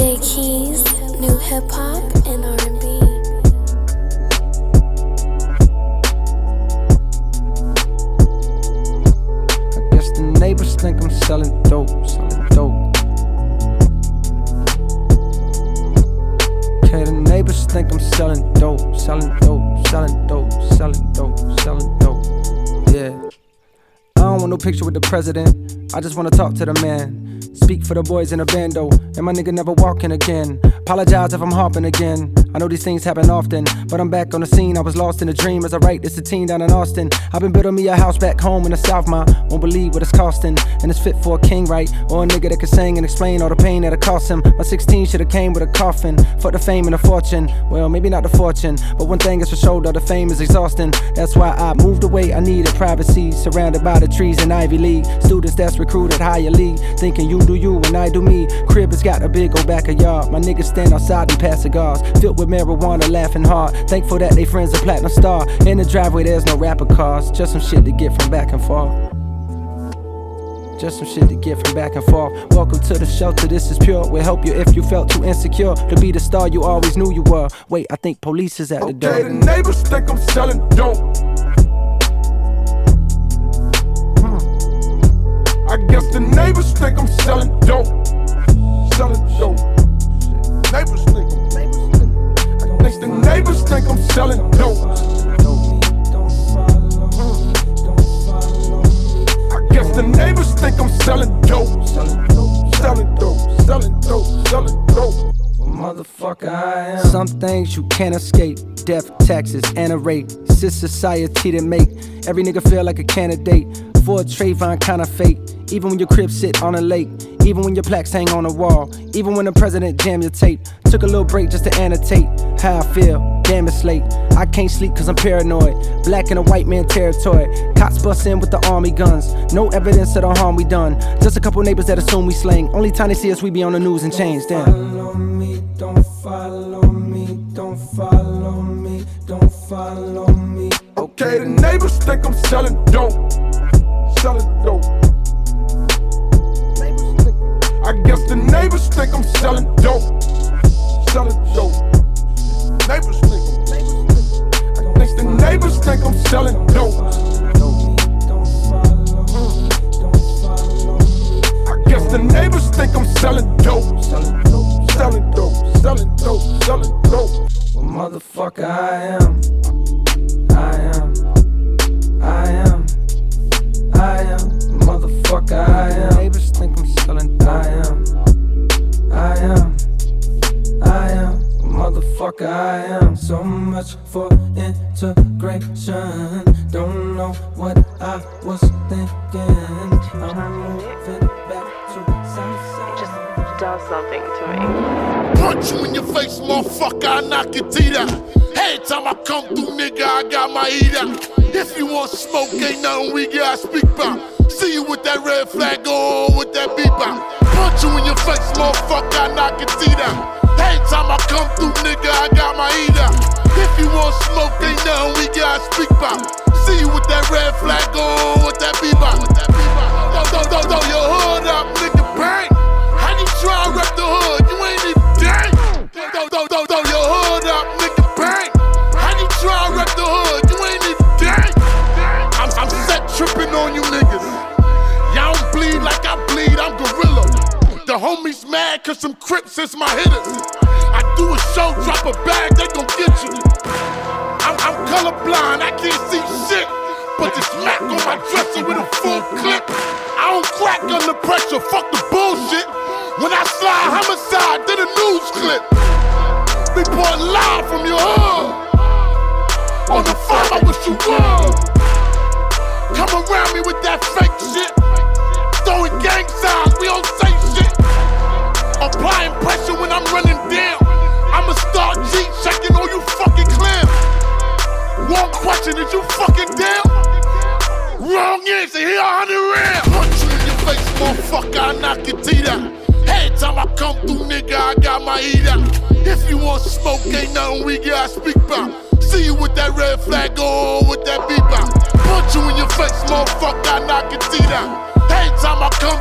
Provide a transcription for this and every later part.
DJ Keys, new hip hop and R&B. I guess the neighbors think I'm selling dope, selling dope. Okay, the neighbors think I'm selling dope, selling dope, selling dope, selling dope, selling dope. Yeah. I don't want no picture with the president. I just wanna talk to the man. Speak for the boys in the bando, and my nigga never walking again. Apologize if I'm harping again. I know these things happen often, but I'm back on the scene. I was lost in a dream as I write this a teen down in Austin. I've been building me a house back home in the South, ma. Won't believe what it's costing, and it's fit for a king, right? Or a nigga that can sing and explain all the pain that it cost him. My 16 should've came with a coffin. Fuck the fame and the fortune. Well, maybe not the fortune, but one thing is for sure, though, the fame is exhausting. That's why I moved away. I needed privacy, surrounded by the trees in Ivy League. Students that's recruited higher league, thinking you do you and I do me. Crib has got a big old back of yard. My niggas stand outside and pass cigars, filled with marijuana, laughing hard. Thankful that they friends a platinum star. In the driveway, there's no rapper cars, just some shit to get from back and forth. Just some shit to get from back and forth. Welcome to the shelter, this is pure. We'll help you if you felt too insecure to be the star you always knew you were. Wait, I think police is at the Okay, door. the neighbors think I'm selling dope. Hmm. I guess the neighbors think I'm selling dope. Selling dope. Neighbors neighbors think I'm selling dope. I guess the neighbors think I'm selling dope. Selling dope. Selling dope. Selling dope. Motherfucker, I am. Some things you can't escape. Death, taxes, and a rape. It's this society that make every nigga feel like a candidate for a Trayvon kind of fate. Even when your crib sit on a lake. Even when your plaques hang on a wall. Even when the president jam your tape. Took a little break just to annotate how I feel. Damn, it's late. I can't sleep cause I'm paranoid. Black in a white man territory. Cops bust in with the army guns. No evidence of the harm we done. Just a couple neighbors that assume we slang. Only time they see us, we be on the news and change. Damn. Follow me, don't follow me, don't follow me, don't follow me. Okay, the neighbors think I'm selling dope. Selling dope. I guess the neighbors think I'm selling dope. Selling dope. Neighbors think I'm. Guess the neighbors think I'm selling dope. I guess the neighbors think I'm selling dope. Selling dope. Selling dope. Selling dope. Selling dope. Well, motherfucker, I am. I am. I am. I am. Motherfucker, I am. Motherfucker, I am. So much for integration. Don't know what I was thinking. I'm moving back to Southside. Just does something to me. Punch you in your face, motherfucker, I knock your teeth out. Every time I come through, nigga, I got my heat out. If you want smoke, ain't nothing we gotta speak about. See you with that red flag on, with that beep out. Punch you in your face, motherfucker, I knock your teeth out. Every time I come through, nigga, I got my heat out. If you want smoke, ain't nothing we gotta speak about. See you with that red flag on, with that out. Throw, throw, throw, throw your hood up, nigga, bang. How you try to rep the hood? Homies mad cause some crips is my hitters. I do a show, drop a bag, they gon' get you. I'm, I'm colorblind, I can't see shit. But this Mac on my dresser with a full clip. I don't crack under pressure, fuck the bullshit. When I slide homicide, did a news clip. Report live from your hood. On the phone, I wish you would. Come around me with that fake shit. Throwing gang signs, we don't say shit. Applying pressure when I'm running down. I'ma start G checking all you fucking clams. One question, is you fucking down? Wrong answer, here a hundred rounds. Punch you in your face, motherfucker, I knock your teeth out. Every time I come through, nigga, I got my heat out. If you want smoke, ain't nothing we gotta speak about. See you with that red flag on, with that beep out. Punch you in your face, motherfucker, I knock your teeth out. Every time I come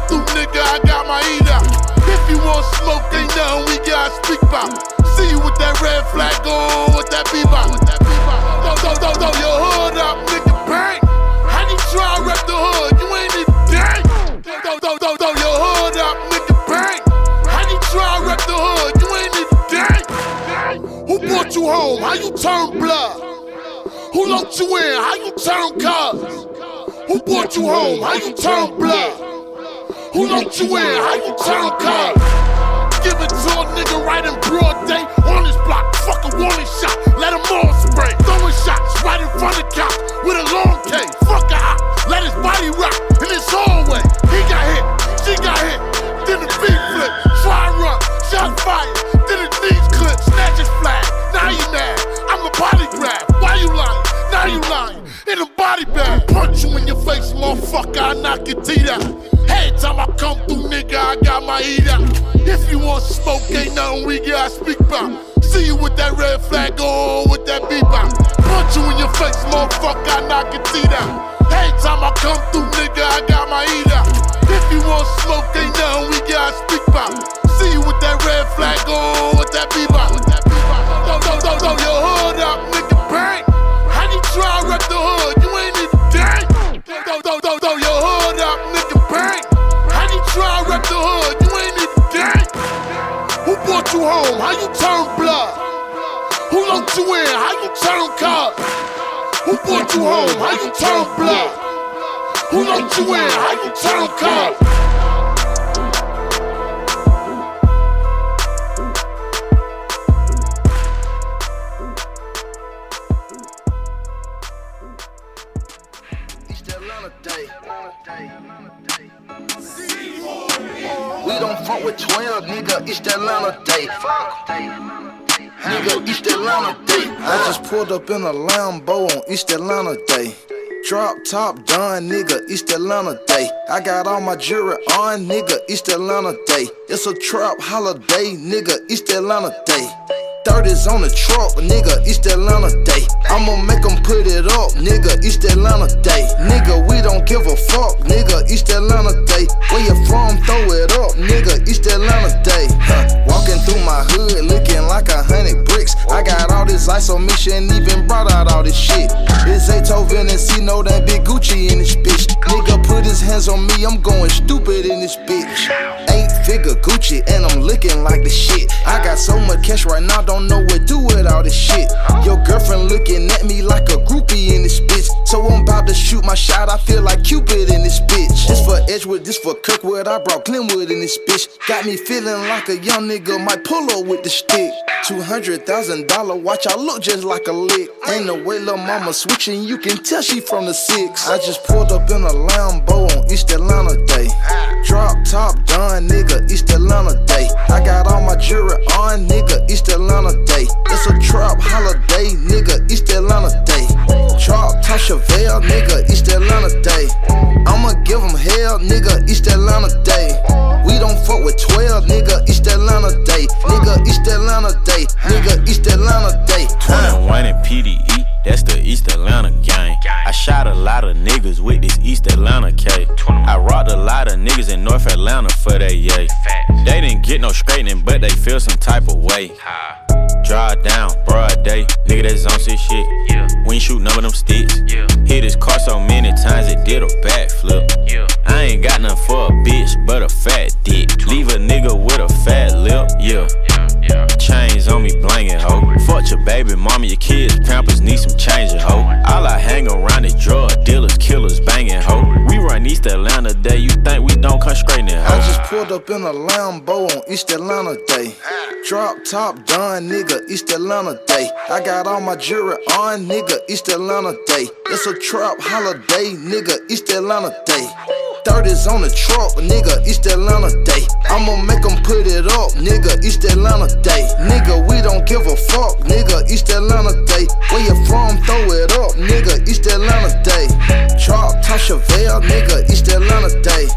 How you turn blood? Who locked you in? How you turn Day. We don't fuck with 12, nigga. it's East Atlanta Day. Nigga, East Atlanta Day. I just pulled up in a Lambo on East Atlanta Day. Drop top done, nigga, East Atlanta Day. I got all my jewelry on, nigga, East Atlanta Day. It's a trap holiday, nigga, East Atlanta Day. 30s on the truck, nigga, East Atlanta Day. I'ma make 'em put it up, nigga, East Atlanta Day. Nigga, we don't give a fuck, nigga, East Atlanta Day. Where you from, throw it up, nigga, East Atlanta Day. Huh. Walking through my hood, looking like a hundred bricks. I got all this ice on me, shouldn't even brought out all this shit. It's Beethoven and C, know that big Gucci in this bitch. Nigga put his hands on me, I'm going stupid in this bitch. Eight figure Gucci, and I'm looking like the shit. I got so much cash right now, don't know what to do with all this shit. Your girlfriend looking at me like a groupie in this bitch. So I'm about to shoot my shot, I feel like Cupid in this bitch. This for Edgewood, this for Kirkwood, I brought Glenwood in this bitch. Got me feeling like a young nigga might pull up with the stick. Two hundred thousand dollar watch, I look just like a lick. Ain't no way lil' mama switching, you can tell she from the six. I just pulled up in a Lambo on East Atlanta Day. Drop top done, nigga, East Atlanta Day. I got all my jewelry on, nigga, East Atlanta Day. Them sticks. Hit his car so many times it did a backflip. I ain't got nothing for a bitch, but a fat dick. Leave a nigga with a fat lip, yeah. Chains on me blangin', ho. Fuck your baby mama, your kids, pampers need some changing, ho. All I hang around is drug dealers, killers, bangin' ho. We run East Atlanta Day, you think we don't come straight in, I just pulled up in a Lambo on East Atlanta Day. Drop top done, nigga, East Atlanta Day. I got all my jewelry on, nigga, East Atlanta Day. It's a trap holiday, nigga, East Atlanta Day. 30s on the truck, nigga, East Atlanta Day. I'ma make 'em put it up, nigga, East Atlanta Day. Nigga, we don't give a fuck, nigga, East Atlanta Day. Where you from, throw it up, nigga, East Atlanta Day. Drop top Chevelle, nigga, East Atlanta Day.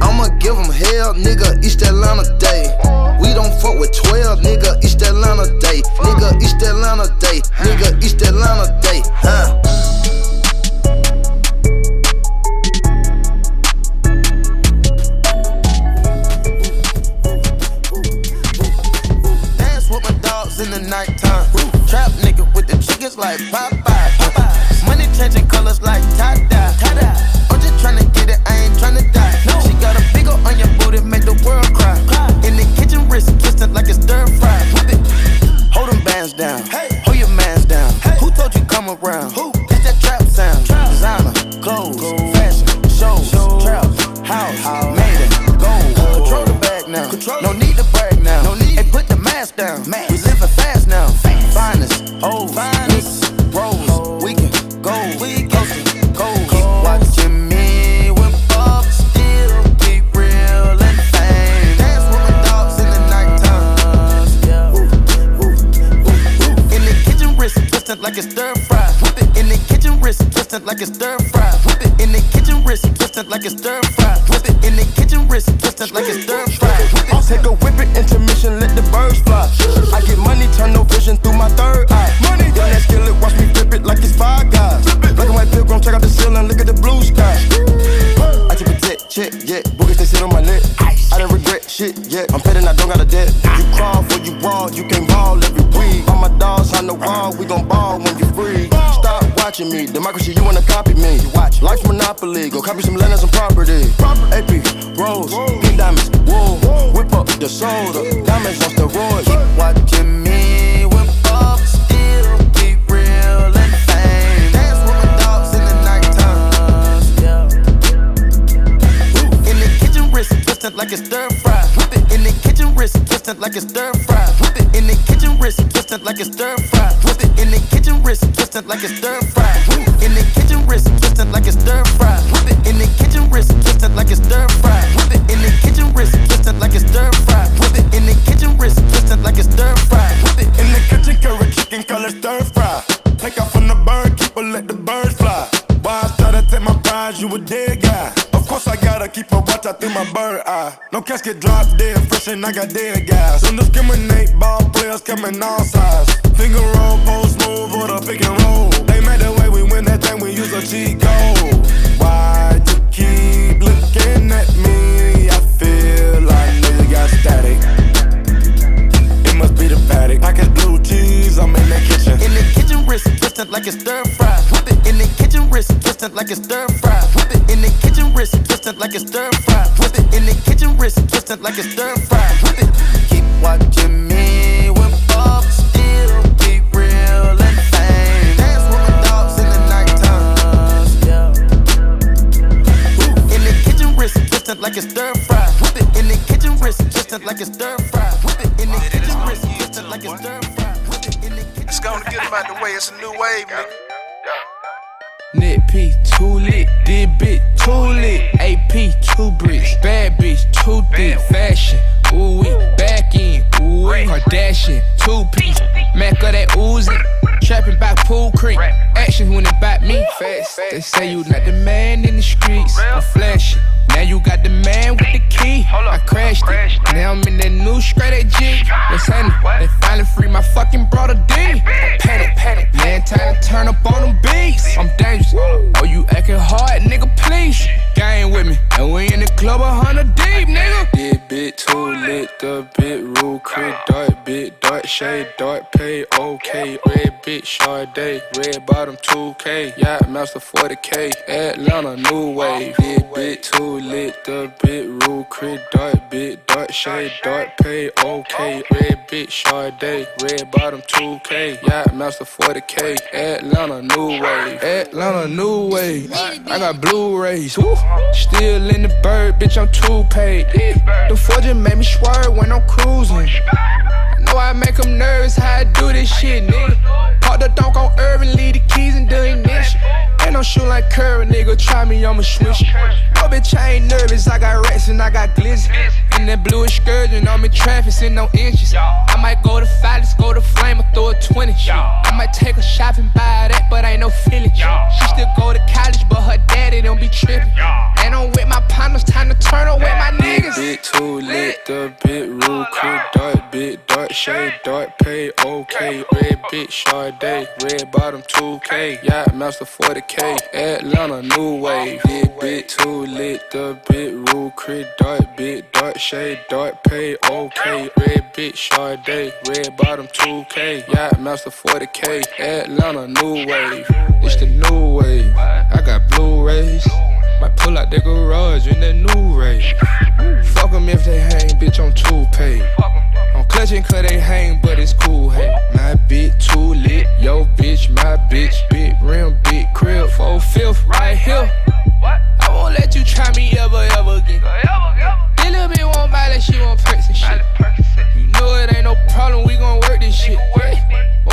I'ma give 'em hell, nigga, East Atlanta Day. We don't fuck with 12, nigga, East Atlanta Day. Nigga, East Atlanta Day. Nigga, East Atlanta Day. Huh? nighttime. Trap nigga with the chickens like Popeye. Money changing colors like tie copy some land and some property. AP, rose, pink diamonds, wool. Whip up the soda, diamonds on steroids. Keep watching me whip up, still keep real and fame. Dance with my dogs in the nighttime. In the kitchen, wrist twisted like it's stir fry. Whip it in the kitchen, wrist twisted like it's stir fry. Whip it in the kitchen, wrist twisted like it's stir fry. Whip it in the kitchen, wrist twisted like it's stir fry. Whip it in the kitchen, wrist twisted like it's stir fry. It wrist twisted like it's stir fry. Whip it in the kitchen, wrist twisted like it's stir fry. Whip it in the kitchen, wrist twisted like it's stir fry. Whip it In the kitchen, curry chicken, color stir fry. Take off from the bird, keep her, let the birds fly. Why I to take my prize, you a dead guy. Of course I gotta keep a watch out through my bird eye. No casket drop dead, fresh and I got dead guys. Don't discriminate, ball players coming all sides. Finger roll, post move, or the pick and roll. They made the way we win that thing, we use a cheat code. Cheese, I'm in the kitchen. In the kitchen, wrist twisted like it's stir fry. Whip it in the kitchen, wrist twisted like it's stir fry. Whip it in the kitchen, wrist twisted like it's stir fry. Whip it in the kitchen, wrist twisted like it's stir fry. Whip it. Keep watching me whip up, still keep real and fame. Dance with my dogs in the nighttime. In the kitchen, wrist twisted like it's stir fry. Whip it in the kitchen, wrist twisted like it's stir fry. Out the way. It's a new wave, nigga. Net P, too lit, did bit, too lit. AP, two bricks, bad bitch, too thick. Fashion, ooh wee, back in, ooh wee. Kardashian, two piece, Mac of that oozing. Trapping by Pool Creek, action when it bite me fast. They say you not the man in the streets, I'm flashing. Now you got the man with the key. I crashed it. Now I'm in that new straight at G. What's happening? They finally free my fucking brother D. Sade, red bottom, 2K. Yacht master, 40K. Atlanta, new wave. Bit, bit, too lit. The bit, rule, crit dark, bit, dark, shade, dark, pay, okay. Red bit, Sade, red bottom, 2K. Yacht master, 40K. Atlanta, new wave. Atlanta, new wave. I got Blu-rays. Still in the bird, bitch, I'm too paid. The fortune made me swerve when I'm cruising. I know I make them nervous how I do this shit, nigga. Park the donk on Irvin, leave the keys and the ignition. Ain't no shoe like Curry, nigga. Try me, I'ma switch. No bitch, I ain't nervous. I got rats and I got glizzy. In that blue excursion, I'm in traffic, in no inches. I might go to Phallus, go to Flame, or throw a 20. I might take a shopping, buy that, but ain't no feeling. She still go to college, but her daddy don't be tripping. And I'm with my partners, time to turn up with my niggas. Bit too lit, the bit rule, crib dark, bit dark, shade dark, pay okay. Red bit, bitch, Sade, red bottom 2K, yacht master 40K, Atlanta, new wave, yeah, bit too lit, the bit rule, crit, dark, bit, dark shade, dark pay, okay, red bitch, Sade, red bottom 2K, yacht master 40K, Atlanta, new wave, it's the new wave, I got Blu-rays. Might pull out the garage in that new ray. Fuck them if they hang, bitch, I'm too paid. Clutching cause they hang, but it's cool, hey. My bitch too lit, yo bitch, my bitch. Big rim, big crib, four fifth right here. I won't let you try me ever, ever again. This little bitch won't buy that she want perks and shit. You know it ain't no problem, we gon' work this shit.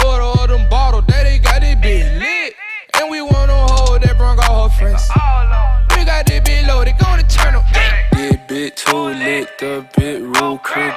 Order all them bottles, that they got it big lit. And we want no hold that brung all her friends. We got this bitch loaded, gonna turn up. This bit too lit, the bit rule, crib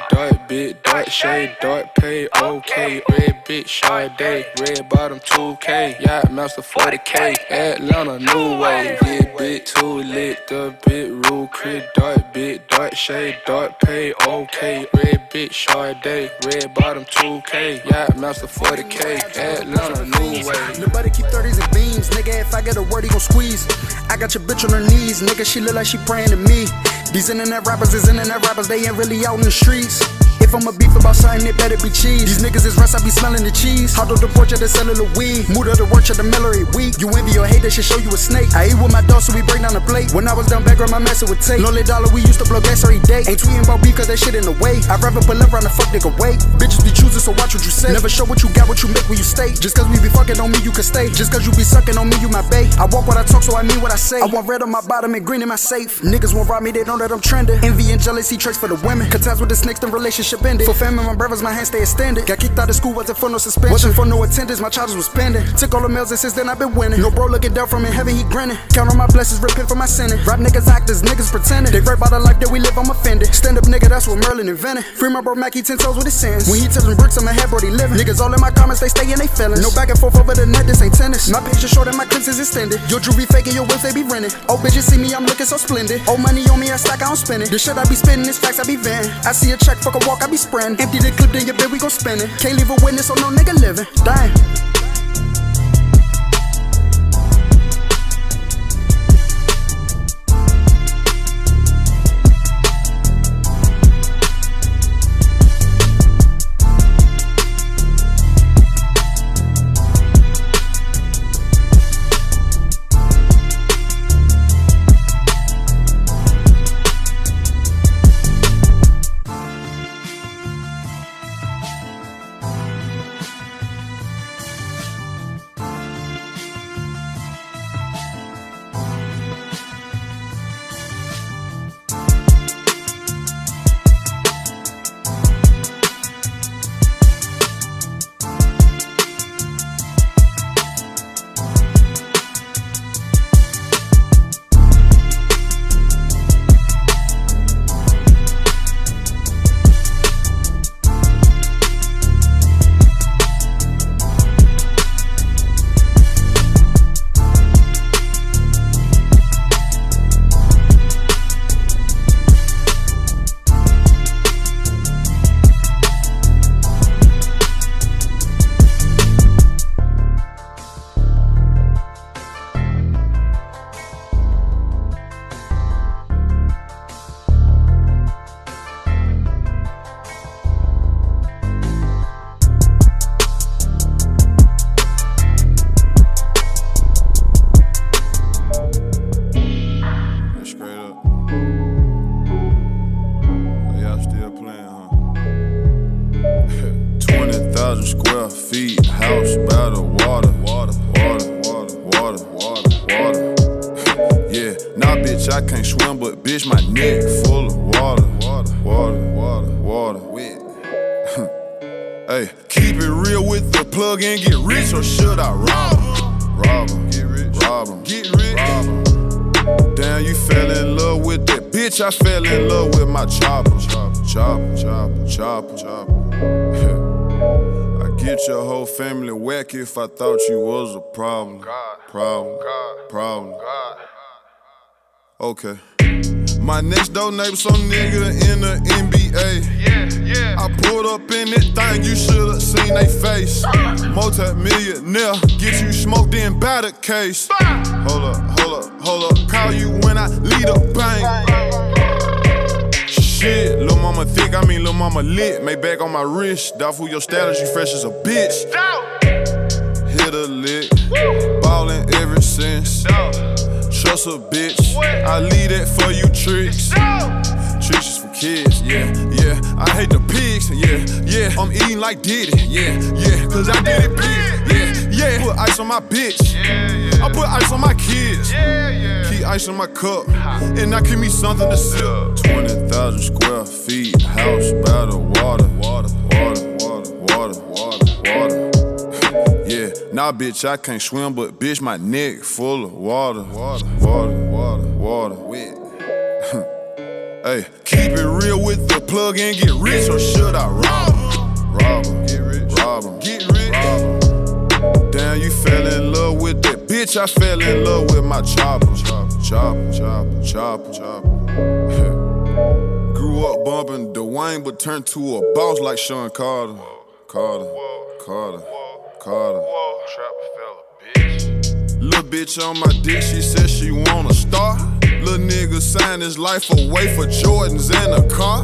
dark shade, dark pay, okay. Red bitch, Sade, red bottom 2K, yacht master 40K, Atlanta, new wave. This bit too lit, the bit rule, crib dark, bit dark shade, dark pay, okay. Red bitch, Sade, red bottom 2K, yacht master 40K, Atlanta, new wave. Nobody keep 30s and beams, nigga. If I get a word, he gon' squeeze. I got your bitch on her knees, nigga. She look like she praying to me. These internet rappers is internet rappers, they ain't really out in the streets. If I'm a beef about something, it better be cheese. These niggas is rest, I be smelling the cheese. Hot the porch of the cellular weed. Mood of the work the Mallory week. You envy or hate, that should show you a snake. I eat with my dog, so we break down the plate. When I was down back, my messing with tape. Lonely dollar, we used to blow gas every day. Ain't tweeting about beef, cause that shit in the way. I'd rather pull up around the fuck nigga wait. Bitches be choosing, so watch what you say. Never show what you got, what you make when you stay. Just cause we be fucking on me, you can stay. Just cause you be sucking on me, you my bae. I walk what I talk, so I mean what I say. I want red on my bottom and green in my safe. Niggas won't rob me, they know that I'm trending. Envy and jealousy traits for the women. Contacts with the snakes, then relationship For family, my brothers, my hands stay extended. Got kicked out of school, wasn't for no suspension. Wasn't for no attendance, my charges was spending. Took all the meals and since then I've been winning. No bro looking down from in heaven, he grinning. Count on my blessings, repent for my sinning. Rap niggas actors, niggas pretending. They right by the life that we live, I'm offended. Stand up nigga, that's what Merlin invented. Free my bro Mackie, 10 toes with his sins. When he touching bricks, I'm a head, bro, he living. Niggas all in my comments, they stay in they feelings. No back and forth over the net, this ain't tennis. My picture short and my clips is extended. Your jewelry faking, your whips, they be renting. Oh, bitches see me, I'm looking so splendid. Old money on me, I stack, I don't spend it. The shit I be spending is facts, I be venting. I see a check, fuck a walk, I be spraying. Empty the clip, then your bed, we gon' spend it. Can't leave a witness, so no nigga living. Damn. I thought you was a problem. Problem, problem. Okay. My next door neighbor, some nigga in the NBA. Yeah, yeah. I pulled up in that thing, you should've seen they face. Multi-millionaire, get you smoked in by the case. Hold up, hold up, hold up. Call you when I lead a bang. Shit, lil' mama thick, I mean lil' mama lit. Make back on my wrist. Doubt for your status, you fresh as a bitch. Hit a lick, ballin' ever since. Trust a bitch, I leave that for you tricks. Tricks is for kids, yeah, yeah. I hate the pigs, yeah, yeah. I'm eating like Diddy, yeah, yeah. Cause I did it big, yeah, yeah. Put ice on my bitch, I put ice on my kids. Yeah, yeah. Keep ice in my cup, and I give me something to sip. 20,000 square feet, house by the water, nah, bitch, I can't swim, but bitch, my neck full of water. Water, water, water, water. Wet. hey, keep it real with the plug and get rich, or should I rob him? Rob him, get rich, rob him, get rich. Rob him. Damn, you fell in love with that bitch. I fell in love with my chopper. Chopper, chopper, chopper, chopper, chopper. Grew up bumping Dwayne, but turned to a boss like Sean Carter. Carter, Carter, Carter. Little bitch on my dick, she said she want a star. Little nigga signed his life away for Jordans and a car.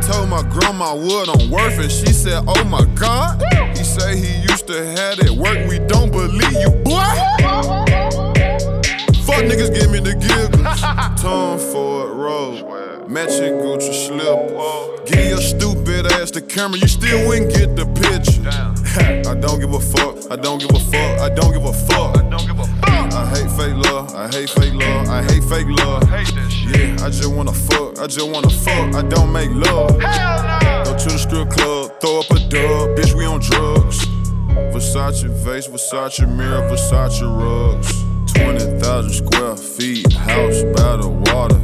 Told my grandma what I'm worth, and she said, Oh my god. He say he used to have it work, we don't believe you, boy. Fuck niggas give me the giggles. Tom Ford Road, matching Gucci slip. Uh, give your stupid ass the camera, you still wouldn't get the picture. I don't give a fuck, I don't give a fuck, I don't give a fuck. I don't give a fuck. I hate fake love, I hate fake love, I hate fake love. Yeah, I just wanna fuck, I just wanna fuck, I don't make love. Hell no. Go to the strip club, throw up a dub, bitch, we on drugs. Versace vase, Versace mirror, Versace rugs. 20,000 square feet, house by the water,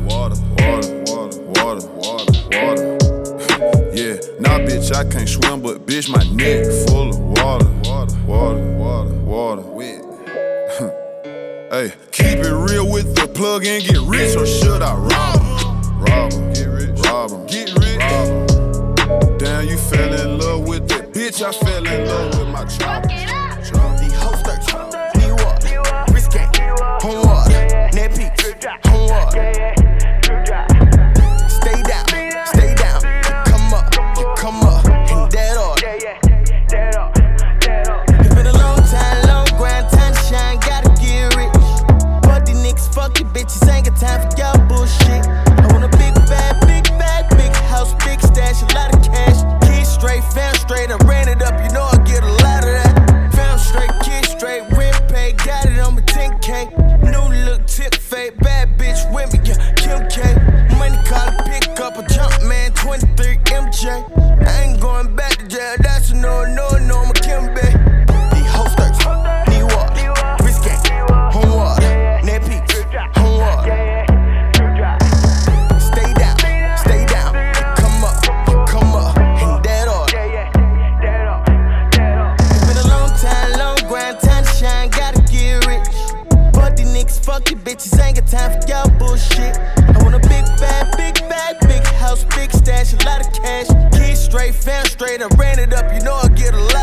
bitch, I can't swim, but bitch, my neck full of water. Water, water, water, water. Wet. hey, keep it real with the plug and get rich, or should I rob him? Rob him, get rich, rob him, get rich. Rob him. Damn, you fell in love with that bitch, I fell in love with my chopper. The host search, New York, Risk Gang, Homework, Net Peaks, Homework. Fuck you bitches, ain't got time for y'all bullshit. I want a big bag, big bag, big house, big stash, a lot of cash. Kids straight, fam straight, I ran it up, you know I get a lot.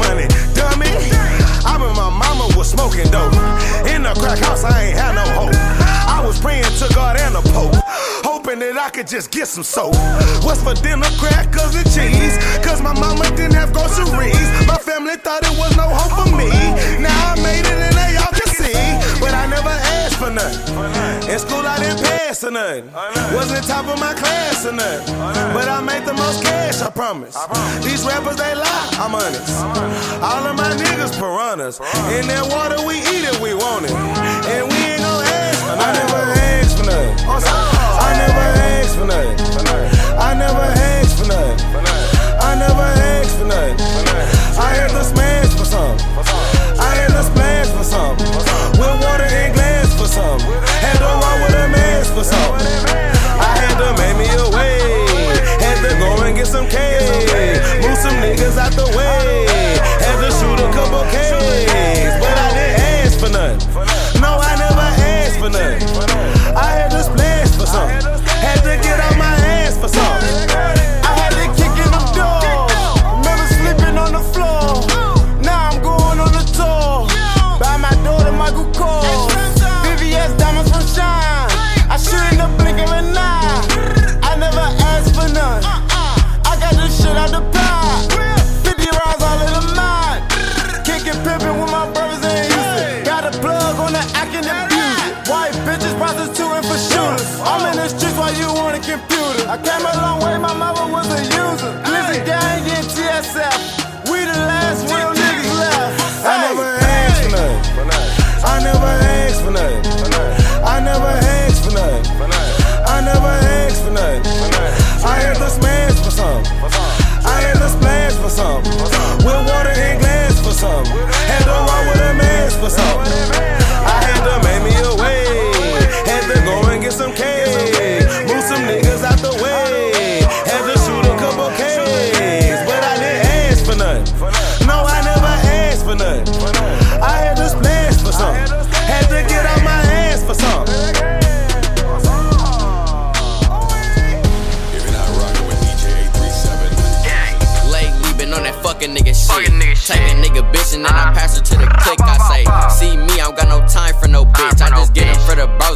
money, dummy. I remember my mama was smoking dope. In the crack house, I ain't had no hope. I was praying to God and the Pope. Hoping that I could just get some soap. What's for dinner? Crackers and cheese. Cause my mama didn't have groceries. My family thought it was no hope for me. Now I made it for nothing. In school I didn't pass or nothing. Wasn't top of my class or nothing. But I made the most cash, I promise. These rappers they lie, I'm honest. All of my niggas piranhas. In that water we eat it, we want it. And we ain't gon' ask oh, for nothing. I never asked for nothing. I never asked for nothing. I never asked for nothing. I never asked for nothing. I had to smash for something. I had the splash for something something. Had to run with a mask for something. I had to make me away. Had to go and get some cash.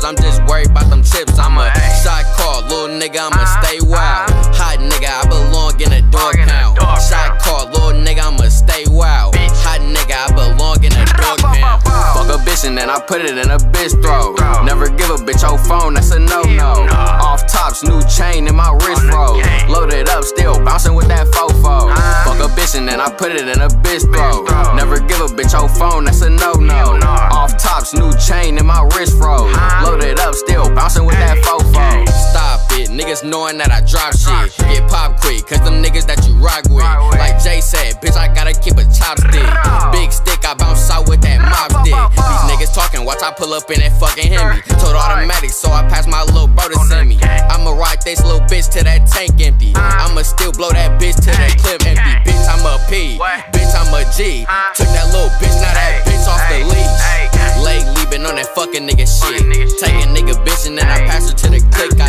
I'm just worried about them chips. I'm a shot call, little nigga, I'ma uh-huh. stay wild. And then I put it in a bitch throw. Never give a bitch your phone, that's a no no. Off tops, new chain in my wrist roll. Loaded up, still bouncing with that fofo. Fuck a bitch and then I put it in a bitch throw. Never give a bitch your phone, that's a no no. Off tops, new chain in my wrist roll. Loaded up, still bouncing with that fofo. Stop it, niggas knowing that I drop shit. Get pop quick, cause them niggas that you rock with. Like Jay said, bitch, I gotta keep a chopstick. Big stick, I bounce out with that mop stick. Niggas talking, watch I pull up in that fucking Hemi. Total automatic, so I pass my little bro to send me. I'ma ride this little bitch till that tank empty. I'ma still blow that bitch till that clip empty. Bitch, I'm a P. Bitch, I'm a G. Took that little bitch, now that bitch off the leash. Lately been on that fucking nigga shit. Take a nigga bitch and then I pass her to the click. I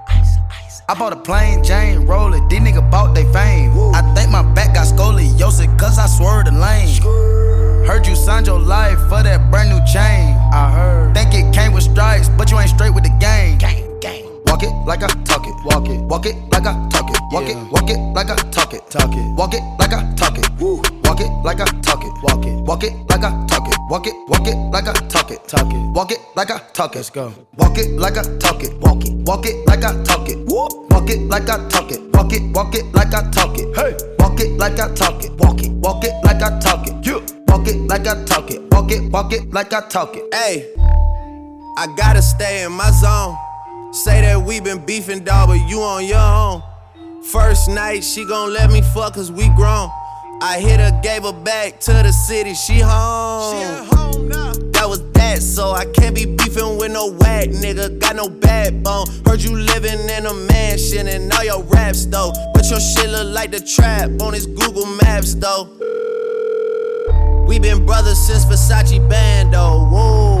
I bought a plain Jane roller, these nigga bought they fame. I think my back got scoliosis, cause I swerved the lane. Heard you signed your life for that brand new chain. I heard. Think it came with stripes, but you ain't straight with the game. Gang, gang. Walk it like I talk it. Walk it. Walk it like I talk it. Walk it. Walk it like I talk it. Talk it. Walk it like I talk it. Woo. Walk it like I talk it. Walk it. Walk it like I talk it. Walk it. Walk it like I talk it. Talk it. Walk it like I talk it. Let's go. Walk it like I talk it. Walk it. Walk it like I talk it. Woo. Walk it like I talk it. Walk it. Walk it like I talk it. Hey. Walk it like I talk it. Walk it. Walk it like I talk it. Yeah. Walk it like I talk it. Walk it. Walk it like I talk it. Hey, I gotta stay in my zone. Say that we been beefing, dog, but you on your own. First night, she gon' let me fuck cause we grown. I hit her, gave her back to the city, she home. She at home now. That was that, so I can't be beefing with no whack nigga. Got no backbone. Heard you living in a mansion and all your raps though. But your shit look like the trap on his Google Maps though. We been brothers since Versace Bando. Whoa,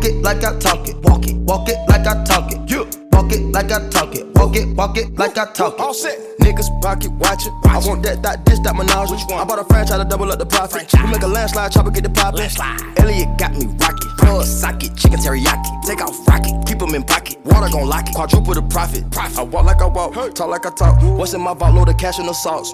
Walk it like I talk it. Walk it. Walk it like I talk it. You. Walk it like I talk it. Walk it. Walk it like I talk it. All set. Niggas pocket watching. I want that, that, this, that menage. Which one? I bought a franchise to double up the profit. We make a landslide, chopper get the poppin'. Elliot got me rocket. Plug socket, chicken teriyaki. Take off rocket, keep 'em in pocket. Water gon' lock it. Quadruple the profit. I walk like I walk, talk like I talk. What's in my vault? Load of cash and the sauce.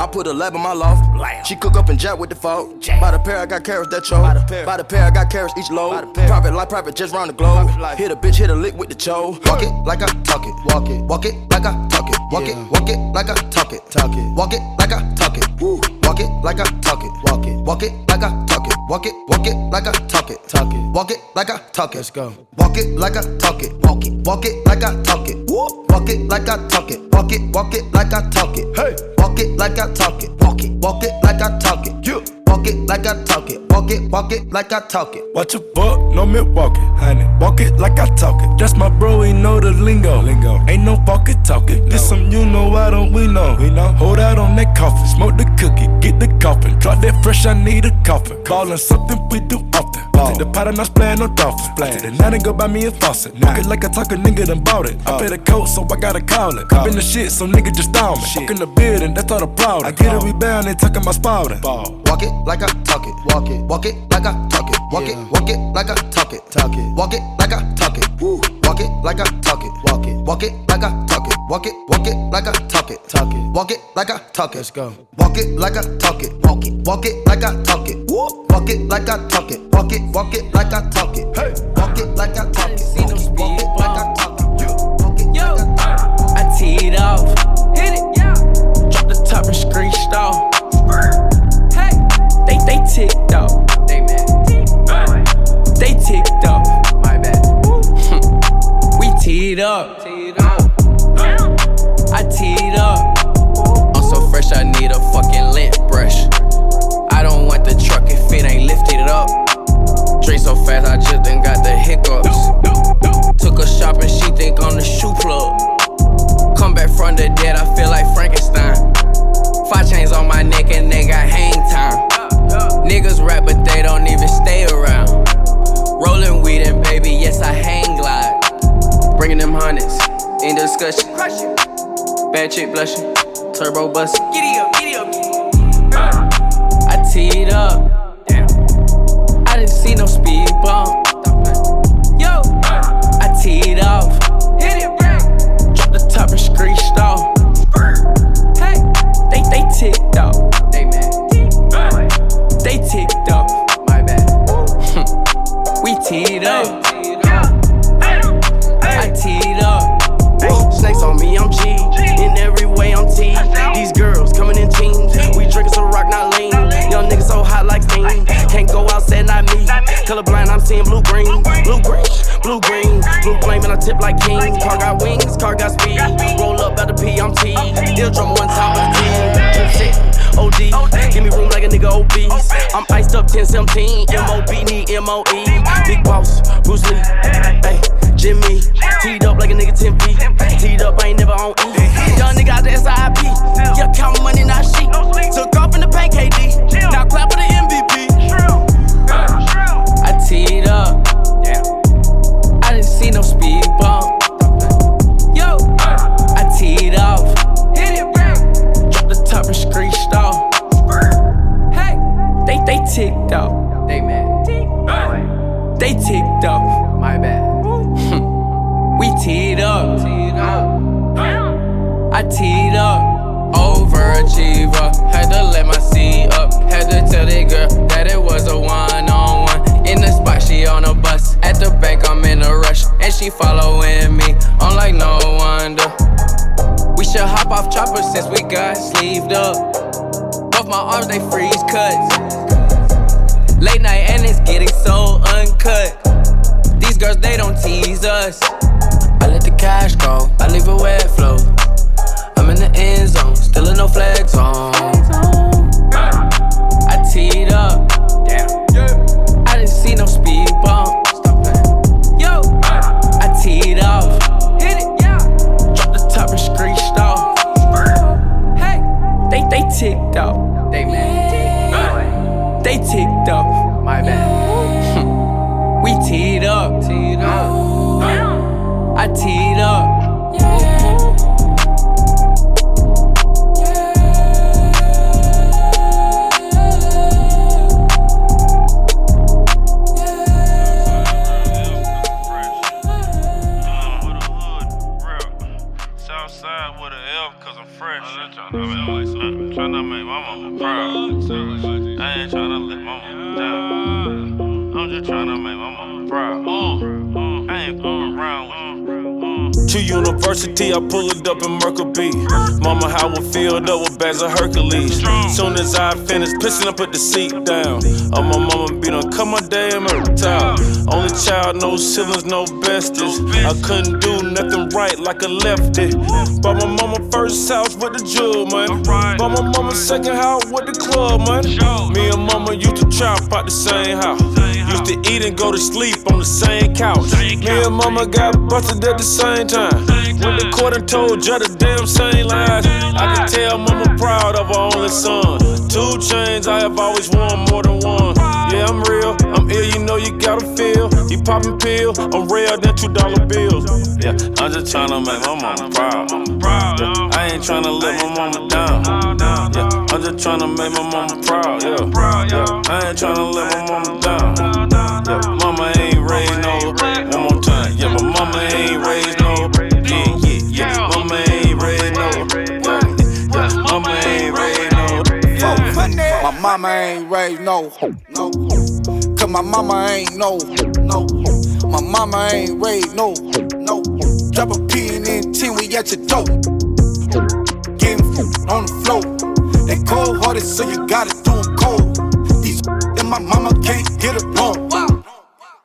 I put a lab in my loft. She cook up and jack with the fault. By the pair, I got carats that choke. By the pair, I got carats each load. Private life, private just round the globe. Hit a bitch, hit a lick with the cho. Walk it like I talk it. Walk it. Walk it like I talk it. Walk it. Walk it like I talk it. Talk it. Walk it like I talk it. Woo. Walk it like I talk it. Walk it. Walk it like I talk it. Walk it. Walk it like I talk it. Talk it. Walk it like I talk it. Let's go. Walk it like I talk it. Walk it. Walk it like I talk it. Woo. Walk it like I talk it. Walk it. Walk it like I talk it. Hey. Walk it like I talk it. Walk it. Walk it like I talk it. You. Walk it like I talk it. Walk Walk it, walk it like I talk it. Watch a buck, no Milwaukee, honey. Walk it like I talk it. That's my bro, he know the lingo. Lingo. Ain't no pocket talking. This some you know, why don't we know? We know. Hold out on that coffin, smoke the cookie, get the coffin. Drop that fresh, I need a coffin. Ballin' something we do often. Ball. Take the pot and I splayin' no dolphins. Splash. The night and go buy me a faucet. Nah. Walk it like I talk a nigga done bought it. I pay the coat, so I gotta call it. Cop in the shit, so nigga just down me. Walk in the building, that's all the problem. I get a rebound, they talking my spouting. Walk it like I talk it. Walk it. Walk it like I talk it. Walk it. Walk it like I talk it. Talk it. Walk it like I talk it. Woo. Walk it like I talk it. Walk it. Walk it like I talk it. Walk it. Walk it like I talk it. Talk it. Walk it like I talk it. Let's go. Walk it like I talk it. Walk it. Walk it like I talk it. Woo. Walk it like I talk it. Walk it. Walk it like I talk it. Hey. Walk it like I talk it. Walk it. Walk it like I talk it. Yo, I teed off. Hit chick blushing, turbo busting. Tip like king. Car got wings, car got speed. Roll up at the P, I'm T. Deal drum one time with the team. OD, give me room like a nigga obese. I'm iced up 10 17. MOB need MOE. Big boss, Bruce Lee. Hey, Jimmy. Teed up like a nigga 10 feet. Teed up, I ain't never on E. Young nigga out the SIP. Yeah, count money, not they freeze I pull it up in Merkel B. Mama, how I filled up with bags of Hercules. Soon as I finish pissing, I put the seat down. Oh, my mama beat on, come on, damn, time. Only child, no siblings, no besties. I couldn't do nothing right like a lefty. Bought my mama first house with the jewel, man. Bought my mama second house with the club, man. Me and mama used to chop out the same house. Used to eat and go to sleep on the same couch. Me and mama got busted at the same time. To court and told judge the damn same lies. I can tell mama proud of her only son. Two chains, I have always worn more than one. Yeah, I'm real, I'm ill, you know you gotta feel. You poppin' pill, I'm real than two dollar bills. Yeah, I'm just tryna make my mama proud. Yeah, I ain't tryna let my mama down. Yeah, I'm just tryna make my mama proud. Yeah, yeah, I ain't tryna let my mama down. Yeah, mama ain't raised no. One more time. Yeah, my mama ain't raised My mama ain't raised no, no. Cause my mama ain't no, no. My mama ain't raised no, no. Drop a P and then 10, we at your door. Game on the floor. They cold hearted, so you gotta do do 'em cold. These and my mama can't get along.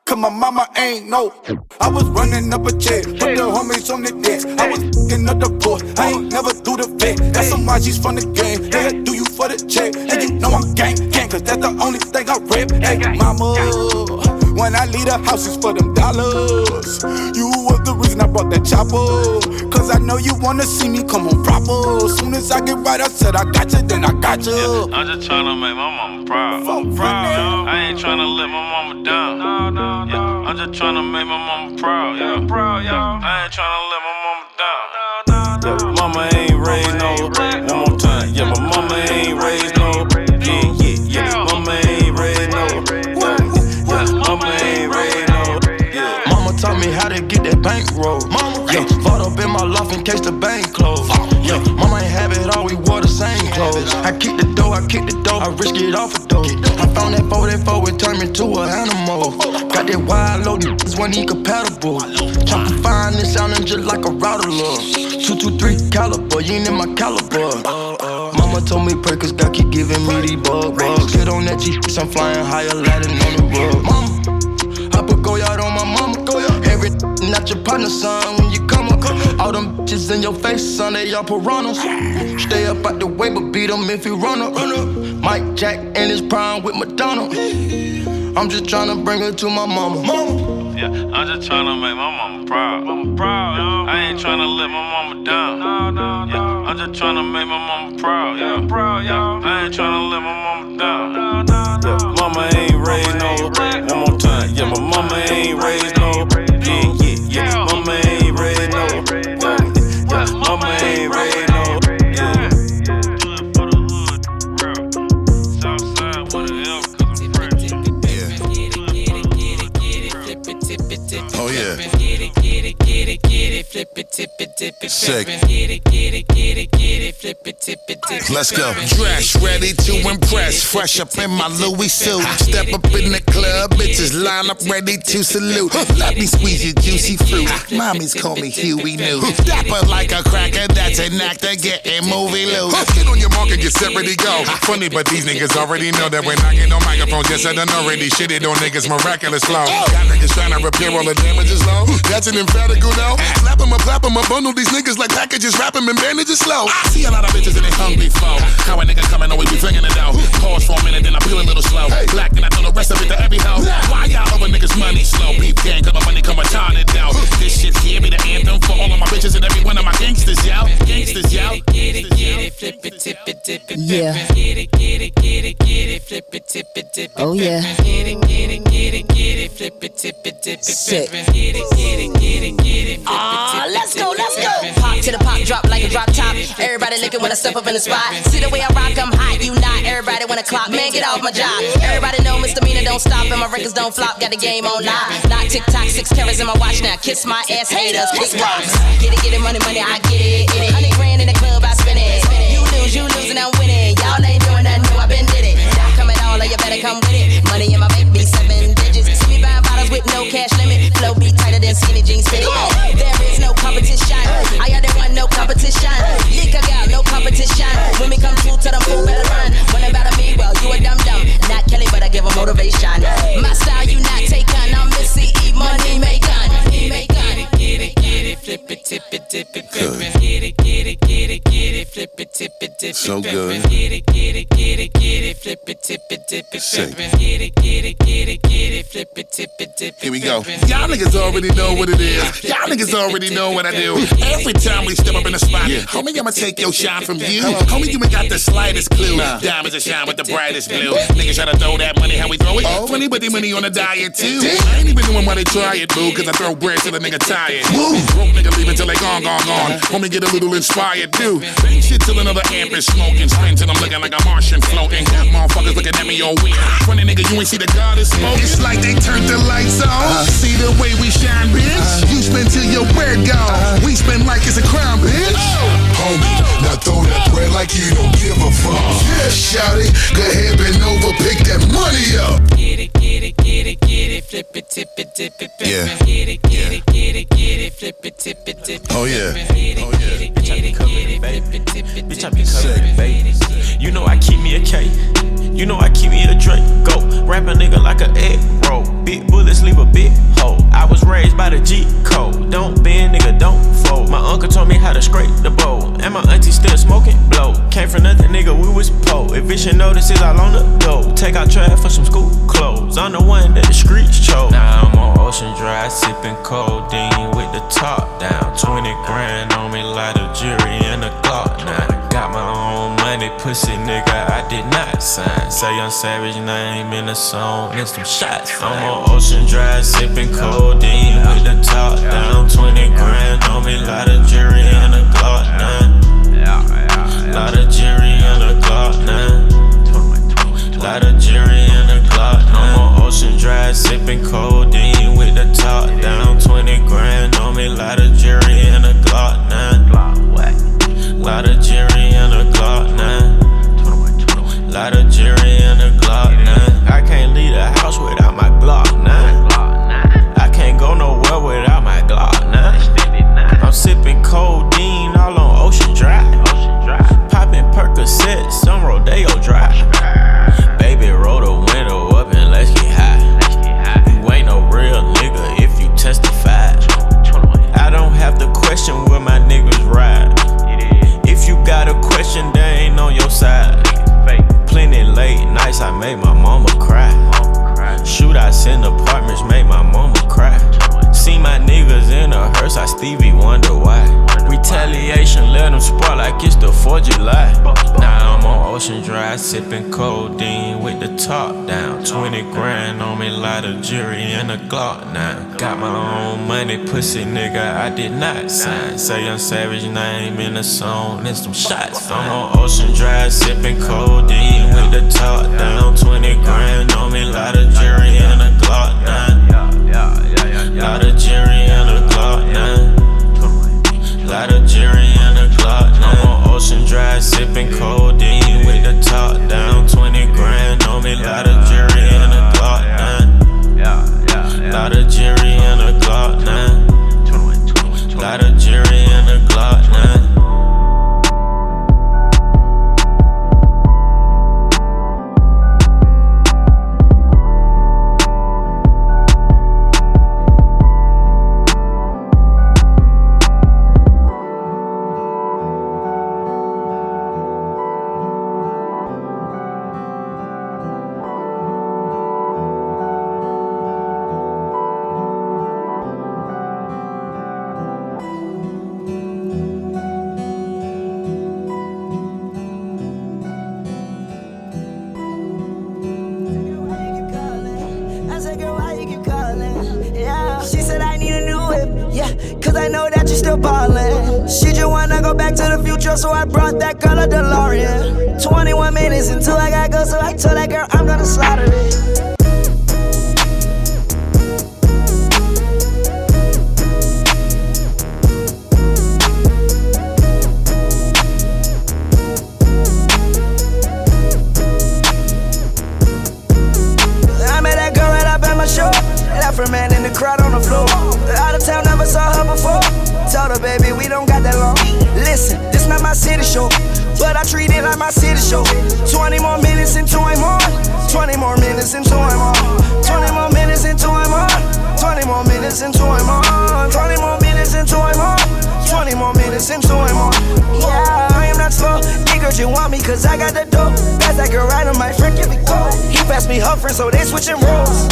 Cause my mama ain't no. I was running up a check, put the homies on the desk. I was fucking up the port, I ain't never do the vet. That's some she's from the game, they do you for the check. And you know I'm gang, gang, cause that's the only thing I rap. Hey, mama, when I leave the house, it's for them dollars. You was the reason I brought that chopper. Cause I know you wanna see me come on proper. Soon as I get right, I said I got you, then I got you. Yeah, I'm just tryna make my mama proud. proud. I ain't tryna let my mama down. Yeah, I'm just tryna make my mama proud. Yeah, proud. Yeah, I ain't tryna let my mama down. Yeah, mama ain't raised no. One more time. Yeah, my mama ain't raised no. How to get that bank roll. Mama, yeah, fought up in my loft in case the bank closed. Yeah, mama ain't have it all, we wore the same clothes. I kick the door, I kick the door, I risk it off a door. I found that 4 it turned me to an animal. Got that wild load, niggas wasn't even compatible. Trying to find this sounding just like a router love. 223 caliber, you ain't in my caliber. Mama told me Perkins God keep giving me these bug bugs. Get on that G, I'm flying higher, landing on the rug. Mama, I put go yard on my mama. Go yard. Not your partner, son, when you come up. All them bitches in your face, son, they all piranhas. Stay up out the way, but beat them if you run up. Mike Jack in his prime with Madonna. I'm just tryna bring her to my mama. Mama. Yeah, I'm just tryna make my mama proud. Mama proud. I ain't tryna let my mama down. Yeah, I'm just tryna make my mama proud. Yeah, proud. Yeah, I ain't tryna let my mama down. Tip it, dip it, Sick. Get it, get it, get it, get it, flip it, tip it, dip it. Let's go. Dress ready to impress. Fresh up in my Louis suit. Step up in the club, bitches line up ready to salute. Let me squeeze your juicy fruit. Mommies call me Huey New. Dapper like a cracker, that's an actor getting movie loose. Get on your mark and get set, ready, go. Funny, but these niggas already know that when I get on microphone, yes, I done already shitted on niggas miraculous flow. Got niggas trying to repair all the damages low. That's an emphatic no. Slap 'em up, clap 'em up, bundle these niggas like packages, wrap 'em and bandages slow. I see a lot of bitches and they hungry for. How a nigga coming, always be flinging it out. Pause for a minute, then I peel a little slow. Black, and I throw the rest of it to every hoe. Why y'all over niggas money slow? Beef gang, cause my money come retarded down. This shit here be the anthem for all of my bitches and every one of my gangsters, y'all. Gangsters, y'all. Get it, get it, flip it, tip it, dip it, Yeah. it. Get it, get it, get it, get it, flip it, tip it, dip it. Oh, yeah. it. Get it, get it, get it, get it, flip it, tip it, dip it, Sick. Get it, get it, get it, get it, flip it, Ah, tip it, let's go, let's go. Pop to the pop, drop like a drop top. Everybody looking when I step up in the spot. See the way I rock, I'm hot, you not. Everybody wanna clock, man, get off my job. Everybody know misdemeanor don't stop and my records don't flop. Got the game on live. Not TikTok, six carats in my watch now. Kiss my ass, haters, kick rocks. Get it, get it, money, money, I get it, get it. Hundred grand in the club, I spin it. You lose, you lose, and I'm winning. Y'all ain't doing nothing new, I been did it. Y'all come at all, or you better come with it. Money in my bank with no cash limit. Flow be tighter than skinny jeans fit. There is no competition. competition. I had the one, no competition. Leak a gal, no competition. When we come through to them, fool better run. When about me, well, you a dumb dumb. Not Kelly, but I give a motivation. My style, you not taken. I'm Missy E, money make gun. Make gun. Get it, get it, flip it, tip it, dip it, grip it. Get it, get it, get it, get it, flip it, tip it, dip it, So good. it. Get it, get it, get it, get it, flip it, tip it, dip it, Sick. it. Get it, get it, get it, get it, flip it, tip it, dip it. Here we go. Y'all niggas already know what it is. Y'all niggas already know what I do. Every time we step up in the spot, homie, I'ma take your shine from you. Homie, you ain't got the slightest clue. Diamonds that shine with the brightest blue. Niggas try to throw that money, how we throw it? Funny, but the money on a diet too. I ain't even doing why they try it, boo, cause I throw bread till the nigga tired. Broke nigga leave until they gone, gone, gone. Homie, get a little inspired, too. Bang shit till another amp is smoking. Spin till I'm looking like a Martian floating. Got motherfuckers looking at me all weird. Funny nigga, you ain't see the god is smoking. It's like they turned the lights on. Uh-huh. See the way we shine, bitch. Uh-huh. You spin till your bread gone. Uh-huh. We spin like it's a crime, bitch. Oh. Homie, now throw that bread like you don't give a fuck. Yeah, shout it. Go ahead, bend over, pick that money up. Get it, get it, get it, get it, flip it, tip it, dip it, flip Yeah. it. Get it, get it, get it, get it, flip it, tip it, dip it. Oh, yeah. flip it. Get it, oh, get it, get it, get it, flip it, tip it, Bitch, I be it, covered in flip it. babies. You know I keep me a K. You know I keep me a drink. Go rap a nigga like a egg roll. Big bullets leave a big hole. I was raised by the G code. Don't bend, nigga, don't uncle told me how to scrape the bowl. And my auntie still smoking blow. Came from nothing, nigga, we was po. Eviction notices all on the door. Take out trash for some school clothes. I'm the one that the streets chose. Now I'm on Ocean Drive, sipping codeine with the top down. 20 grand on me, light a jury and a Glock now. I got my own money, pussy nigga, I did not sign. Say young savage name in the song, and some shots. I'm on Ocean Drive, sipping codeine with the top down. 20 grand on me, light a jury and a Glock now. Lot of jury and a Glock now. Lot of jury and a Glock now. I'm on Ocean Drive, sipping codeine with the top down. 20 grand on me, lot of jury and a Glock now. Lot of jury and a Glock now. Lot of jury and a Glock now. I can't leave the house without my Glock now. I can't go nowhere without my Glock now. I'm sipping codeine all on Ocean Drive. Popping Percocets on Rodeo Drive. Baby, roll the window up and let's get high. You ain't no real nigga if you testify. I don't have to question I made my mama cry. Shoot, Shootouts in apartments make my mama cry. See my niggas in a hearse, I Stevie wonder why. Retaliation let them spark like it's the 4th of July. Ocean Drive, sipping codeine with the top down. 20 grand on me, light a jury and a Glock now. Got my own money, pussy nigga, I did not sign. Say young savage name in the song, and some shots. I'm on Ocean Drive, sipping codeine with the top down. 20 grand on me, light a jury and a Glock now. Lot of jury and a Glock now. Lot of ocean dry, sipping codeine with the top down. 20 grand on me, lot of jury and a Glock 9. Lot of jury and a Glock 9. Lot of jury and a Glock 9. Me cause I got the dope. Pass that girl right on my friend, give it go. He passed me her friend, so they switching roles.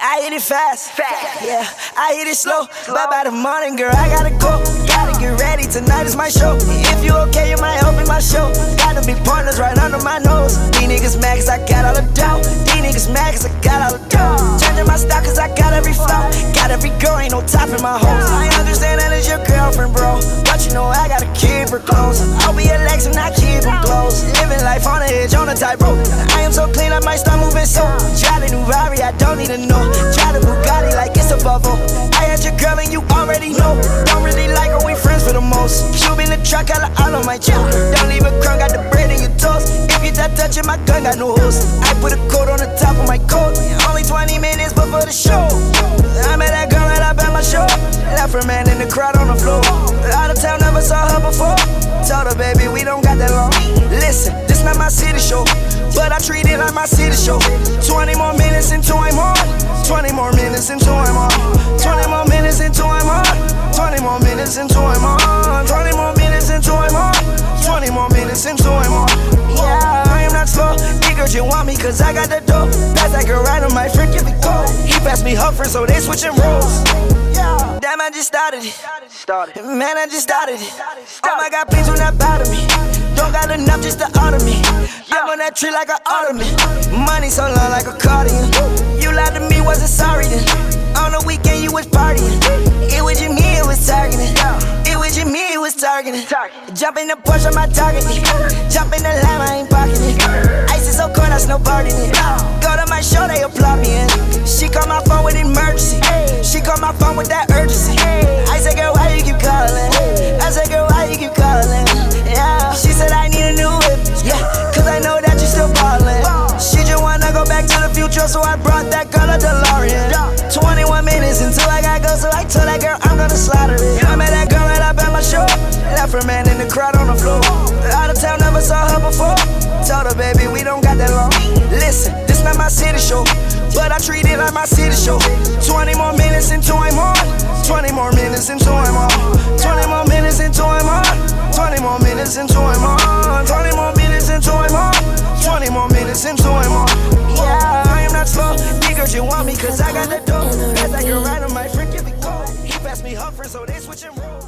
I hit it fast. Fast, yeah, I hit it slow. Bye bye the morning, girl, I gotta go. Gotta get ready, tonight is my show. If you okay, you might help in my show. Gotta be partners right under my nose. These niggas mad cause I got all the dough. These niggas mad cause I got all the dough. Changing my style cause I got every flow. Got every girl, ain't no top in my hose. I understand that it's your girlfriend, bro. But you know I gotta keep her close. I'll be a Lex and I keep her close. Living life on the edge, on the tightrope. I am so clean, I might start moving so. Try the new Rari, I don't need to know. Try the Bugatti like it's a bubble. I had your girl and you already know. Don't really like her, we friends for the most. Cube in the truck, got all on my chest. Don't leave a crumb, got the bread in your toast. If you that touching my gun, got no host. I put a coat on the top of my coat. Only 20 minutes before the show. I met that girl right up at my show. Left her man in the crowd on the floor. Out of town, never saw her before. Told her, baby, we don't got that long. Listen, this not my city show, but I treat it like my city show. 20 more minutes until I'm on. 20 more minutes until I'm on. 20 more minutes until I'm on. 20 more minutes until I'm on. 20 more minutes until I'm on. 20 more minutes until I'm on. You want me cause I got the dope. Pass that girl right on my friend, give it go. He passed me her so they switching roles. Yeah, damn, I just started it. Man, I just started it. Oh my god, please do not bother me. Don't got enough just to honor me. I'm on that tree like an ottoman. Money so long like a cardigan. You lied to me, wasn't sorry then. On the weekend, you was partying. It was just me, it was targeting. It was you, me, it was targeting. Jump in the Porsche, on my target. Jump in the lamb, I ain't parking it. Ice is so cold, I snowboarding it. Go to my show, they applaud me in. She call my phone with emergency. She call my phone with that urgency. I said, girl, why you keep calling? I said, girl, why you keep calling? Yeah. She said, I need a new whip. Yeah, cause I know that you still ballin'. She just wanna go back to the future, so I brought that girl a DeLorean. a lottery. I met that girl right up at my show. Left her man in the crowd on the floor. Out of town, never saw her before. Told her, baby, we don't got that long. Listen, this not my city show, but I treat it like my city show. 20 more minutes into I'm on. 20 more minutes into I'm on. 20 more minutes into I'm on. 20 more minutes into I'm on. 20 more minutes into I'm on. 20 more minutes into I'm on. Yeah, I am not slow. Niggas, you want me, cause I got the dough. Cause I can ride on my freaking. Me, her so they switching roles.